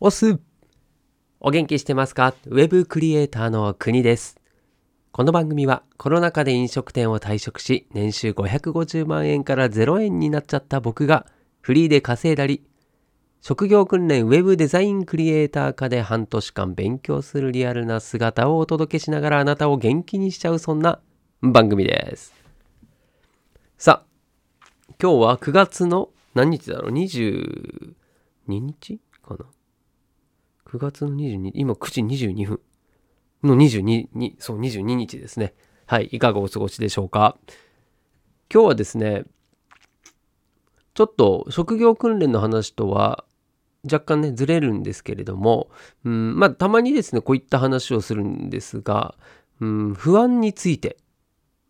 おすお元気してますか？ウェブクリエイターの国です。この番組はコロナ禍で飲食店を退職し、年収550万円から0円になっちゃった僕がフリーで稼いだり、職業訓練ウェブデザインクリエイター科で半年間勉強するリアルな姿をお届けしながらあなたを元気にしちゃうそんな番組です。さあ、今日は9月の何日だろう ?22 日かな？?9 月の22、今9時22分の22に、そう22日ですね。はい、いかがお過ごしでしょうか？今日はですね、ちょっと職業訓練の話とは若干ね、ずれるんですけれども、うん、まあ、たまにですね、こういった話をするんですが、うん、不安について、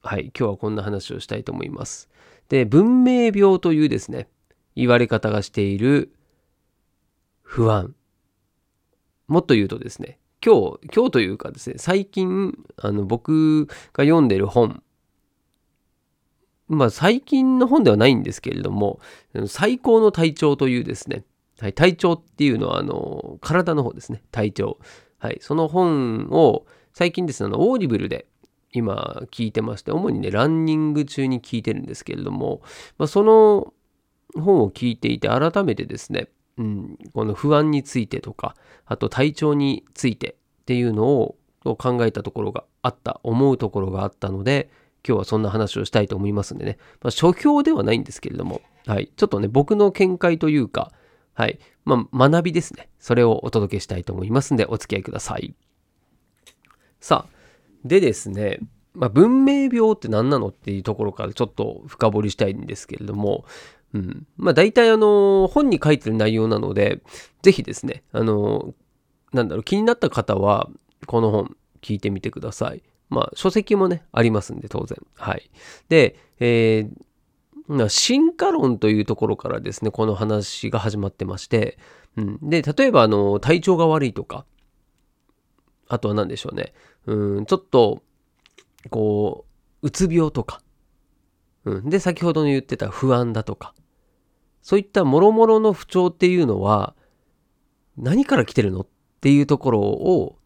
はい、今日はこんな話をしたいと思います。で、文明病というですね、言われ方がしている不安。もっと言うとですね、今日、今日というかですね、最近、あの、僕が読んでる本、まあ、最近の本ではないんですけれども、最高の体調というですね、はい、体調っていうのは、あの、体の方ですね、体調。はい、その本を最近ですね、あの、オーディブルで今聞いてまして、主にね、ランニング中に聞いてるんですけれども、まあ、その本を聞いていて、改めてですね、うん、この不安についてとか、あと体調についてっていうのを考えたところがあった、思うところがあったので、今日はそんな話をしたいと思いますんでね、まあ、書評ではないんですけれども、はい、ちょっとね、僕の見解というか、はい、まあ、学びですね。それをお届けしたいと思いますんで、お付き合いください。さあ、でですね、まあ、文明病って何なのっていうところからちょっと深掘りしたいんですけれども、うん。まあ大体あの、本に書いてる内容なので、ぜひですね、あの、なんだろう、気になった方は、この本聞いてみてください。まあ書籍もね、ありますんで、当然。はい。で、えー、進化論というところからですね、この話が始まってまして、うん。で、例えばあの、体調が悪いとか、あとは何でしょうね。うん、ちょっと、こう、うつ病とか、うん。で、先ほどの言ってた不安だとか、そういった諸々の不調っていうのは、何から来てるのっていうところを、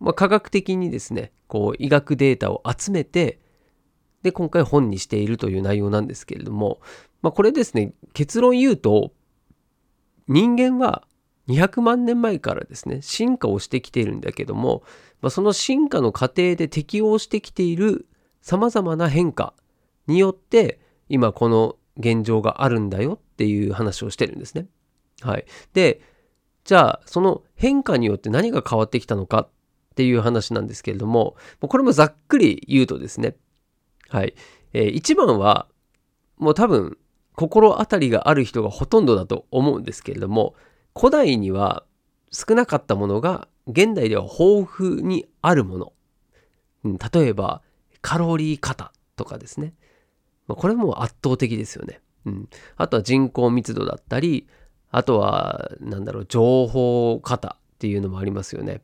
まあ、科学的にですね、こう、医学データを集めて、で、今回本にしているという内容なんですけれども、まあ、これですね、結論言うと、人間は200万年前からですね、進化をしてきているんだけども、まあ、その進化の過程で適応してきている様々な変化によって、今この現状があるんだよっていう話をしてるんですね。はい。で、じゃあ、その変化によって何が変わってきたのかっていう話なんですけれども、これもざっくり言うとですね、はい。えー一番は、もう多分、心当たりがある人がほとんどだと思うんですけれども、古代には少なかったものが現代では豊富にあるもの。うん例えば、カロリー型とかですね。まあ、これも圧倒的ですよね。うん。あとは人口密度だったり、あとは、なんだろう、情報型っていうのもありますよね。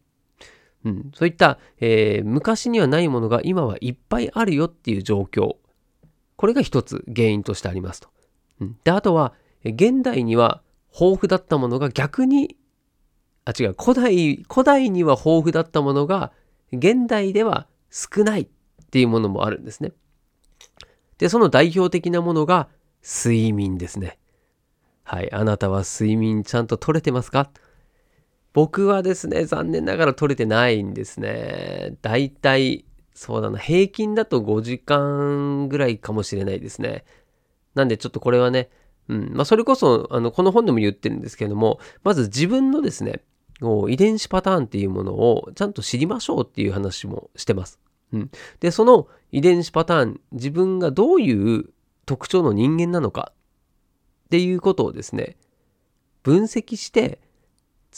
うん。そういった、えー昔にはないものが今はいっぱいあるよっていう状況。これが一つ原因としてありますと。うん。で、あとは、現代には豊富だったものが逆に、あ、違う、古代、古代には豊富だったものが現代では少ないっていうものもあるんですね。で、その代表的なものが睡眠ですね。はい。あなたは睡眠ちゃんと取れてますか？僕はですね、残念ながら取れてないんですね。だいたい、そうだな、平均だと5時間ぐらいかもしれないですね。なんでちょっとこれはね、うん。まあ、それこそ、あの、この本でも言ってるんですけれども、まず自分のですね、遺伝子パターンっていうものをちゃんと知りましょうっていう話もしてます。うん。で、その遺伝子パターン、自分がどういう特徴の人間なのかっていうことをですね、分析して、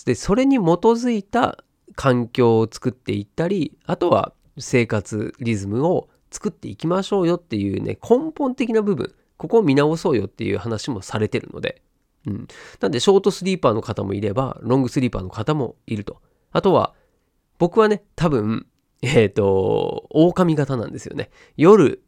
で、それに基づいた環境を作っていったり、あとは生活リズムを作っていきましょうよっていうね、根本的な部分、ここを見直そうよっていう話もされてるので、うん。なんで、ショートスリーパーの方もいれば、ロングスリーパーの方もいると。あとは、僕はね、多分、えっ、と、狼型なんですよね。夜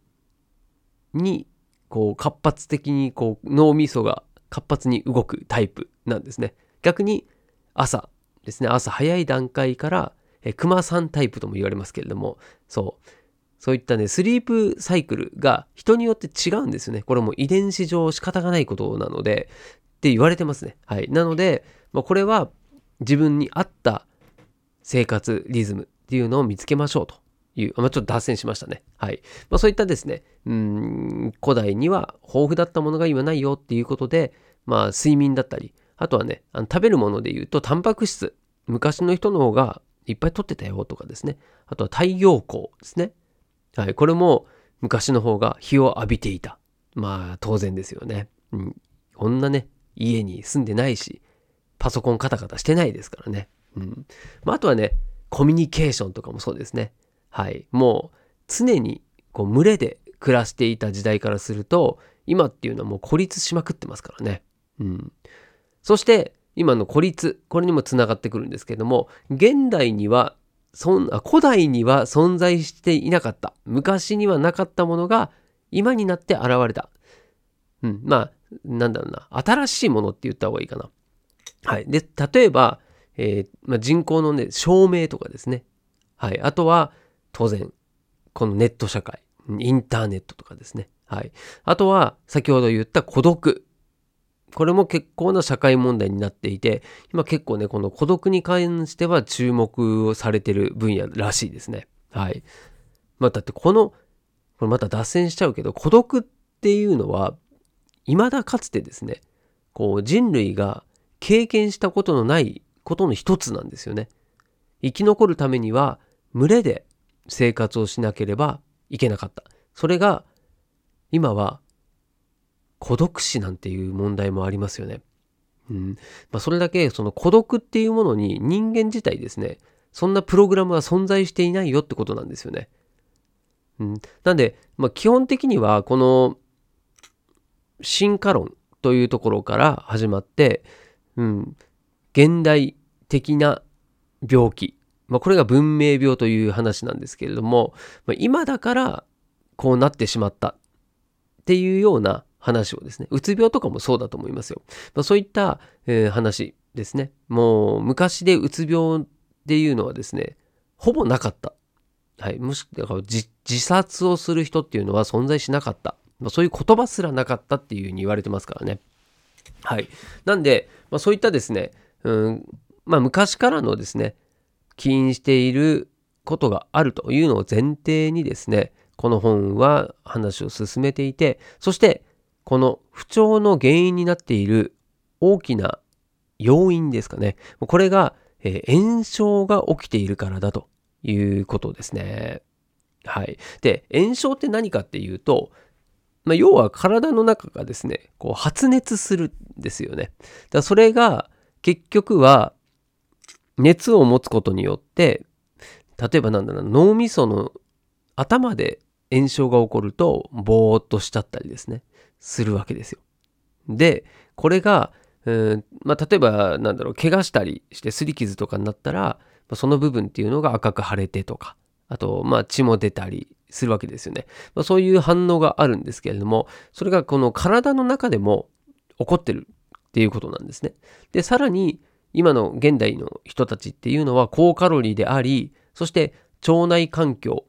に、こう、活発的に、こう、脳みそが活発に動くタイプなんですね。逆に、朝ですね、朝早い段階から、え熊さんタイプとも言われますけれども、そう。そういったね、スリープサイクルが人によって違うんですよね。これも遺伝子上仕方がないことなので、って言われてますね。はい。なので、まあ、これは自分に合った生活リズムっていうのを見つけましょうという、まあ、ちょっと脱線しましたね。はい。まあ、そういったですね、うん、古代には豊富だったものが今ないよっていうことで、まあ、睡眠だったり、あとはね、あの食べるもので言うと、タンパク質。昔の人の方がいっぱい取ってたよとかですね。あとは太陽光ですね。はい。これも昔の方が日を浴びていた。まあ、当然ですよね。うん。こんなね、家に住んでないし、パソコンカタカタしてないですからね。うん。まあ、あとはね、コミュニケーションとかもそうですね。はい。もう常にこう群れで暮らしていた時代からすると、今っていうのはもう孤立しまくってますからね。うん。そして、今の孤立、これにもつながってくるんですけども、現代にはそんあ古代には存在していなかった。昔にはなかったものが今になって現れた。うん。まあ、なんだろうな。新しいものって言った方がいいかな。はい。で、例えば、えー、まあ、人口のね、証明とかですね。はい。あとは、当然、このネット社会、インターネットとかですね。はい。あとは、先ほど言った孤独。これも結構な社会問題になっていて、今結構ね、この孤独に関しては注目をされてる分野らしいですね。はい。まあ、だってこの、これまた脱線しちゃうけど、孤独っていうのは、未だかつてですね、こう人類が経験したことのないことの一つなんですよね。生き残るためには群れで生活をしなければいけなかった。それが今は孤独死なんていう問題もありますよね。うんまあ、それだけその孤独っていうものに人間自体ですね、そんなプログラムは存在していないよってことなんですよね。うん、なんで、まあ、基本的にはこの進化論というところから始まって、うん、現代的な病気、まあ、これが文明病という話なんですけれども、まあ、今だからこうなってしまったっていうような話をですね、うつ病とかもそうだと思いますよ。まあ、そういった、えー、話ですね。もう昔でうつ病っていうのはですね、ほぼなかった。はい。もし、だから自殺をする人っていうのは存在しなかった。まあ、そういう言葉すらなかったっていうふうに言われてますからね。はい。なんで、まあ、そういったですね、うん、まあ、昔からのですね、起因していることがあるというのを前提にですね、この本は話を進めていて、そしてこの不調の原因になっている大きな要因ですかね。これが、えー、炎症が起きているからだということですね。はい。で、炎症って何かっていうと、まあ、要は体の中がですね、こう発熱するんですよね。だそれが結局は熱を持つことによって、例えばなんだろう、脳みその頭で炎症が起こると、ぼーっとしちゃったりですね、するわけですよ。で、これが、うんまあ、例えば、なんだろう、怪我したりして擦り傷とかになったら、その部分っていうのが赤く腫れてとか、あと、まあ、血も出たりするわけですよね。まあ、そういう反応があるんですけれども、それがこの体の中でも起こってるっていうことなんですね。で、さらに、今の現代の人たちっていうのは高カロリーであり、そして腸内環境、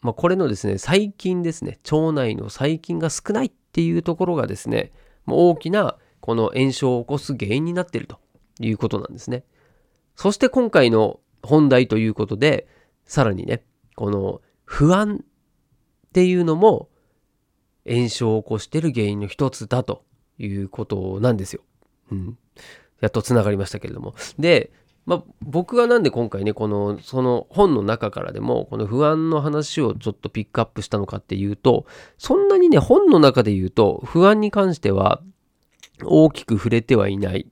まあ、これのですね、細菌ですね、腸内の細菌が少ないっていうところがですね、大きなこの炎症を起こす原因になっているということなんですね。そして今回の本題ということで、さらにね、この不安っていうのも炎症を起こしている原因の一つだということなんですよ。うん。やっとつながりましたけれども。で、まあ、僕がなんで今回ね、この、その本の中からでも、この不安の話をちょっとピックアップしたのかっていうと、そんなにね、本の中で言うと、不安に関しては大きく触れてはいない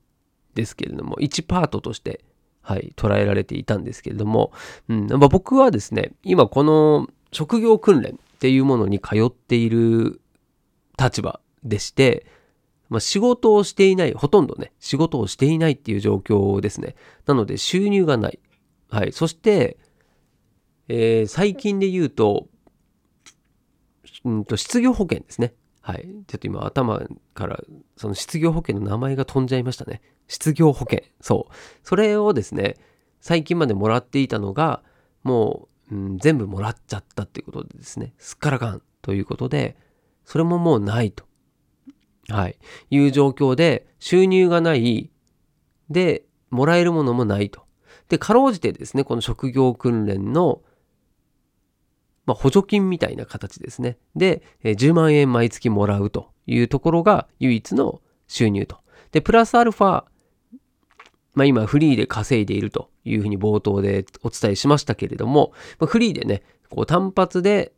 ですけれども、1パートとしてはい、捉えられていたんですけれども、うんまあ、僕はですね、今この職業訓練っていうものに通っている立場でして、まあ、仕事をしていない、ほとんどね、仕事をしていないっていう状況ですね。なので収入がない。はい。そして、えー、最近で言うと、うんと、失業保険ですね。はい。ちょっと今頭からその失業保険の名前が飛んじゃいましたね。失業保険。そう。それをですね、最近までもらっていたのが、もう、うん、全部もらっちゃったっていうことでですね、すっからかんということで、それももうないと。はい。いう状況で、収入がない。で、もらえるものもないと。で、かろうじてですね、この職業訓練のまあ、補助金みたいな形ですね。で、10万円毎月もらうというところが唯一の収入と。で、プラスアルファ、まあ、今フリーで稼いでいるというふうに冒頭でお伝えしましたけれども、まあ、フリーでね、こう単発で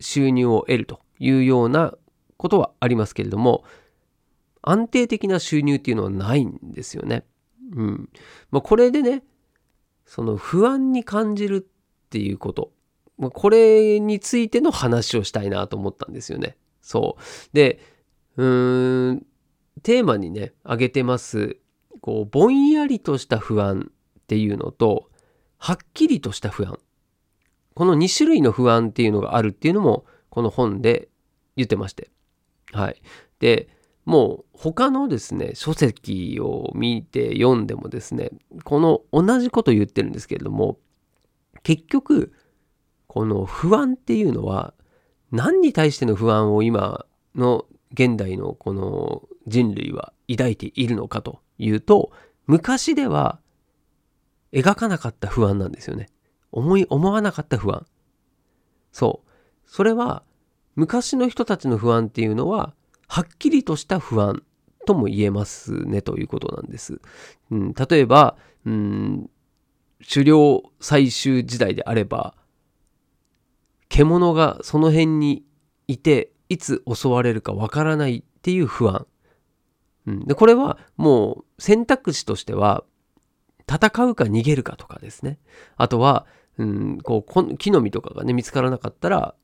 収入を得るというようなことはありますけれども、安定的な収入っていうのはないんですよね。うん。まあ、これでね、その不安に感じるっていうことこれについての話をしたいなと思ったんですよね。そう。で、うーん、テーマにね、挙げてます、こう、ぼんやりとした不安っていうのと、はっきりとした不安。この2種類の不安っていうのがあるっていうのも、この本で言ってまして。はい。で、もう他のですね、書籍を見て読んでもですね、この同じこと言ってるんですけれども、結局、この不安っていうのは何に対しての不安を今の現代のこの人類は抱いているのかというと昔では描かなかった不安なんですよね。思い思わなかった不安。そう。それは昔の人たちの不安っていうのははっきりとした不安とも言えますねということなんです。うん、例えば、うん、狩猟採集時代であれば獣がその辺にいていつ襲われるかわからないっていう不安、うん、でこれはもう選択肢としては戦うか逃げるかとかですねあとは、うん、こう木の実とかがね見つからなかったら、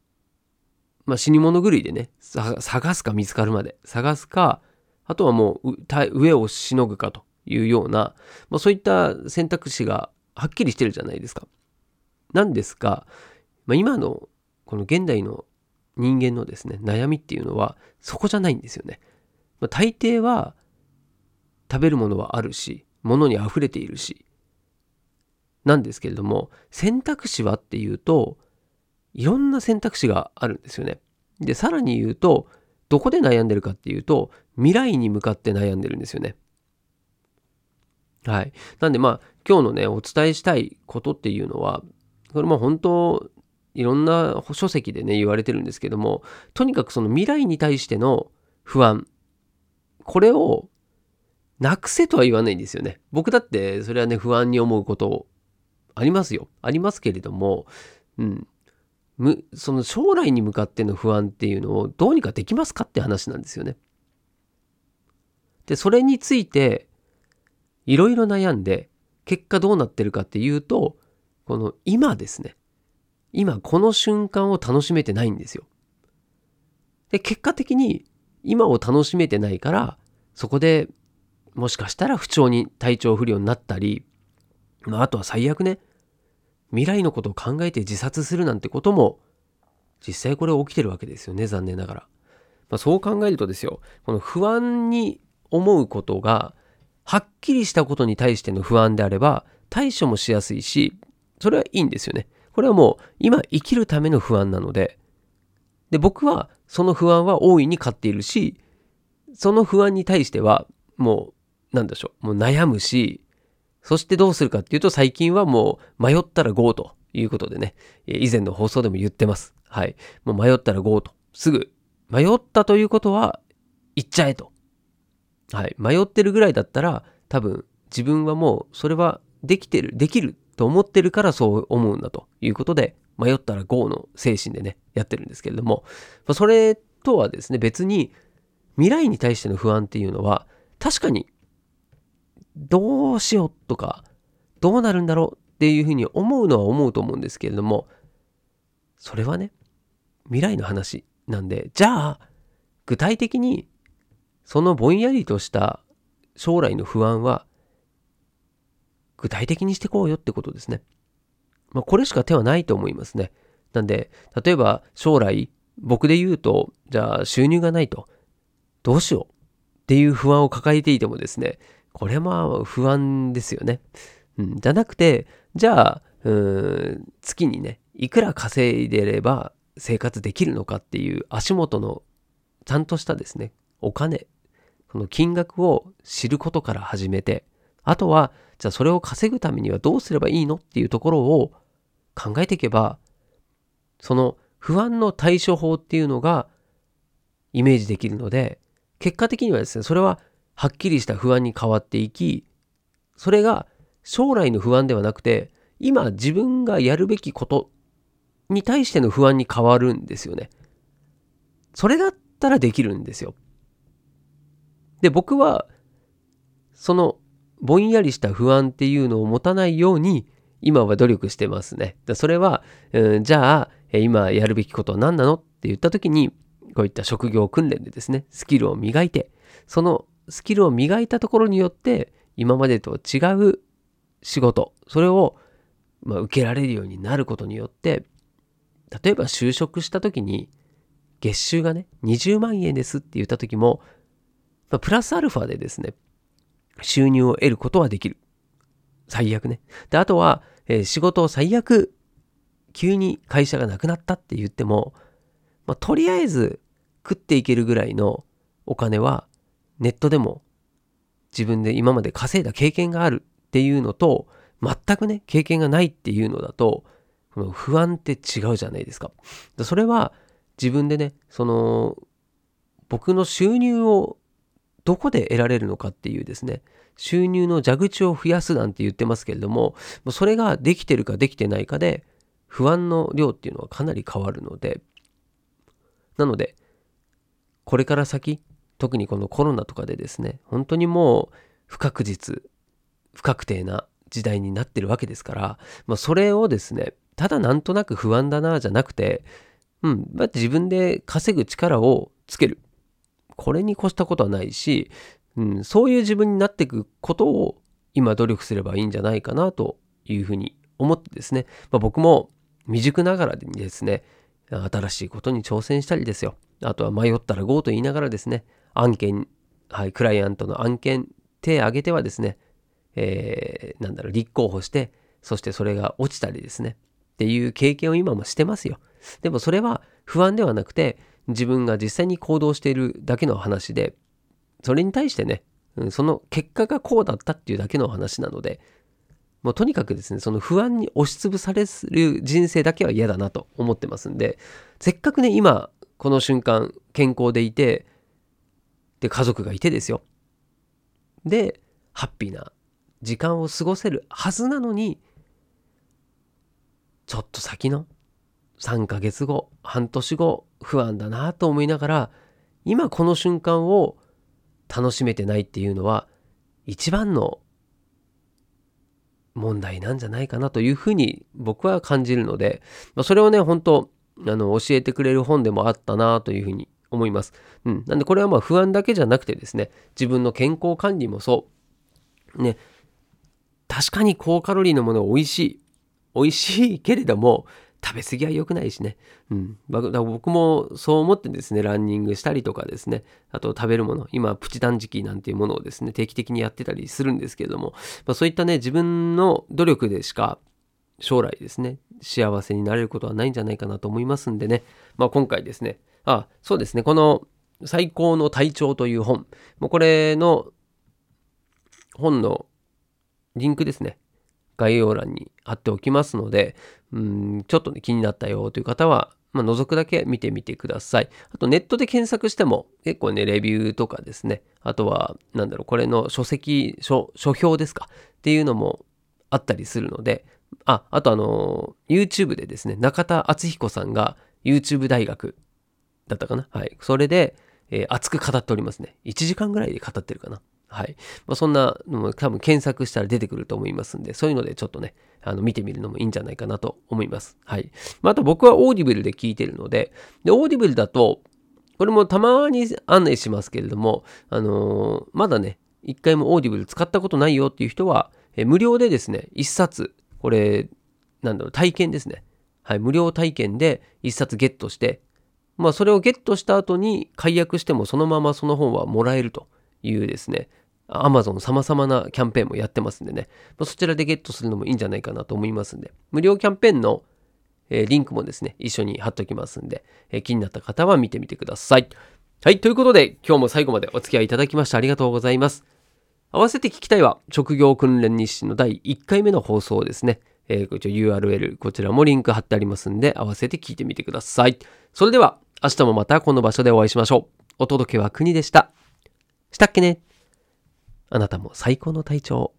まあ、死に物狂いでね探すか見つかるまで探すかあとはもう上をしのぐかというような、まあ、そういった選択肢がはっきりしてるじゃないですか。なんですが、まあ、今のこの現代の人間のですね、悩みっていうのはそこじゃないんですよね。まあ、大抵は食べるものはあるし、物に溢れているし、なんですけれども、選択肢はっていうと、いろんな選択肢があるんですよね。で、さらに言うと、どこで悩んでるかっていうと、未来に向かって悩んでるんですよね。はい。なんでまあ、今日のね、お伝えしたいことっていうのは、これも本当、いろんな書籍でね、言われてるんですけども、とにかくその未来に対しての不安、これをなくせとは言わないんですよね。僕だってそれはね、不安に思うことありますよ。ありますけれども、うん。むその将来に向かっての不安っていうのをどうにかできますかって話なんですよね。で、それについていろいろ悩んで結果どうなってるかっていうと、この今ですね。今この瞬間を楽しめてないんですよ。で、結果的に今を楽しめてないから、そこでもしかしたら不調に体調不良になったり、まあ、あとは最悪ね、未来のことを考えて自殺するなんてことも、実際これ起きてるわけですよね、残念ながら。まあ、そう考えるとですよ、この不安に思うことが、はっきりしたことに対しての不安であれば、対処もしやすいし、それはいいんですよね。これはもう今生きるための不安なので、で、僕はその不安は大いに勝っているし、その不安に対してはもう、なんでしょう、もう悩むし、そしてどうするかっていうと最近はもう迷ったら GO ということでね、以前の放送でも言ってます。はい。もう迷ったら GO と。すぐ、迷ったということは、行っちゃえと。はい。迷ってるぐらいだったら、多分自分はもうそれはできてる、できると思ってるからそう思うんだということで、迷ったら GO の精神でね、やってるんですけれども、それとはですね、別に未来に対しての不安っていうのは、確かに、どうしようとか、どうなるんだろうっていうふうに思うのは思うと思うんですけれども、それはね、未来の話なんで、じゃあ、具体的に、そのぼんやりとした将来の不安は具体的にしてこうよってことですね。まあ、これしか手はないと思いますね。なんで、例えば将来、僕で言うと、じゃあ収入がないと、どうしようっていう不安を抱えていてもですね、これも不安ですよね。うん、じゃなくて、じゃあ、うん、月にね、いくら稼いでれば生活できるのかっていう足元のちゃんとしたですね、お金、この金額を知ることから始めて、あとは、じゃあそれを稼ぐためにはどうすればいいのっていうところを考えていけば、その不安の対処法っていうのがイメージできるので、結果的にはですね、それははっきりした不安に変わっていき、それが将来の不安ではなくて、今自分がやるべきことに対しての不安に変わるんですよね。それだったらできるんですよ。で、僕は、そのぼんやりした不安っていうのを持たないように、今は努力してますね。それは、うん、じゃあ、今やるべきことは何なの？って言った時に、こういった職業訓練でですね、スキルを磨いて、そのスキルを磨いたところによって、今までと違う仕事、それを、まあ、受けられるようになることによって、例えば就職した時に、月収がね、20万円ですって言った時も、まあ、プラスアルファでですね、収入を得ることはできる。最悪ね。で、あとは、えー、仕事を最悪、急に会社がなくなったって言っても、まあ、とりあえず食っていけるぐらいのお金は、ネットでも自分で今まで稼いだ経験があるっていうのと、全くね、経験がないっていうのだと、この不安って違うじゃないですか。それは自分でね、その、僕の収入をどこで得られるのかっていうですね、収入の蛇口を増やすなんて言ってますけれども、それができてるかできてないかで、不安の量っていうのはかなり変わるので、なので、これから先、特にこのコロナとかでですね、本当にもう不確実、不確定な時代になってるわけですから、まあ、それをですね、ただなんとなく不安だなじゃなくて、うん、まあ、自分で稼ぐ力をつける。これに越したことはないし、うん、そういう自分になっていくことを今努力すればいいんじゃないかなというふうに思ってですね、まあ、僕も未熟ながらにですね、新しいことに挑戦したりですよ。あとは迷ったら GO と言いながらですね、案件、はい、クライアントの案件、手挙げてはですね、えー、なんだろう、立候補して、そしてそれが落ちたりですね、っていう経験を今もしてますよ。でもそれは不安ではなくて、自分が実際に行動しているだけの話で、それに対してね、その結果がこうだったっていうだけの話なので、もうとにかくですね、その不安に押しつぶされる人生だけは嫌だなと思ってますんで、せっかくね、今、この瞬間、健康でいて、で、家族がいてですよ。で、ハッピーな時間を過ごせるはずなのに、ちょっと先の3ヶ月後、半年後、不安だなと思いながら、今この瞬間を楽しめてないっていうのは、一番の問題なんじゃないかなというふうに僕は感じるので、まあ、それをね、本当あの、教えてくれる本でもあったなというふうに思います。うん。なんでこれはまあ不安だけじゃなくてですね、自分の健康管理もそう。ね、確かに高カロリーのものは美味しい。美味しいけれども、食べ過ぎは良くないしね。うん。だ僕もそう思ってですね、ランニングしたりとかですね、あと食べるもの、今、プチ断食なんていうものをですね、定期的にやってたりするんですけれども、まあ、そういったね、自分の努力でしか将来ですね、幸せになれることはないんじゃないかなと思いますんでね、まあ今回ですね、あ、そうですね、この最高の体調という本、もうこれの本のリンクですね、概要欄に貼っておきますので、うん、ちょっとね、気になったよという方は、まあ、覗くだけ見てみてください。あと、ネットで検索しても、結構ね、レビューとかですね、あとは、なんだろう、これの書籍、書、書評ですか？っていうのもあったりするので、あ、あとあの、YouTube でですね、中田敦彦さんが YouTube 大学だったかな？はい。それで、えー、熱く語っておりますね。1時間ぐらいで語ってるかな？はい。まあ、そんなのも多分検索したら出てくると思いますんで、そういうのでちょっとね、あの見てみるのもいいんじゃないかなと思います。はい。まあ、あと僕はオーディブルで聞いてるので、で、オーディブルだと、これもたまに案内しますけれども、あのー、まだね、一回もオーディブル使ったことないよっていう人は、え無料でですね、一冊、これ、なんだろう、体験ですね。はい、無料体験で一冊ゲットして、まあそれをゲットした後に解約してもそのままその本はもらえるというですね、Amazon 様々なキャンペーンもやってますんでね、まあ、そちらでゲットするのもいいんじゃないかなと思いますんで、無料キャンペーンの、リンクもですね、一緒に貼っときますんで、気になった方は見てみてください。はい、ということで今日も最後までお付き合いいただきましてありがとうございます。合わせて聞きたいは、職業訓練日誌の第1回目の放送ですね。えー、URL、こちらもリンク貼ってありますんで、合わせて聞いてみてください。それでは、明日もまたこの場所でお会いしましょう。お届けは国でした。したっけねあなたも最高の体調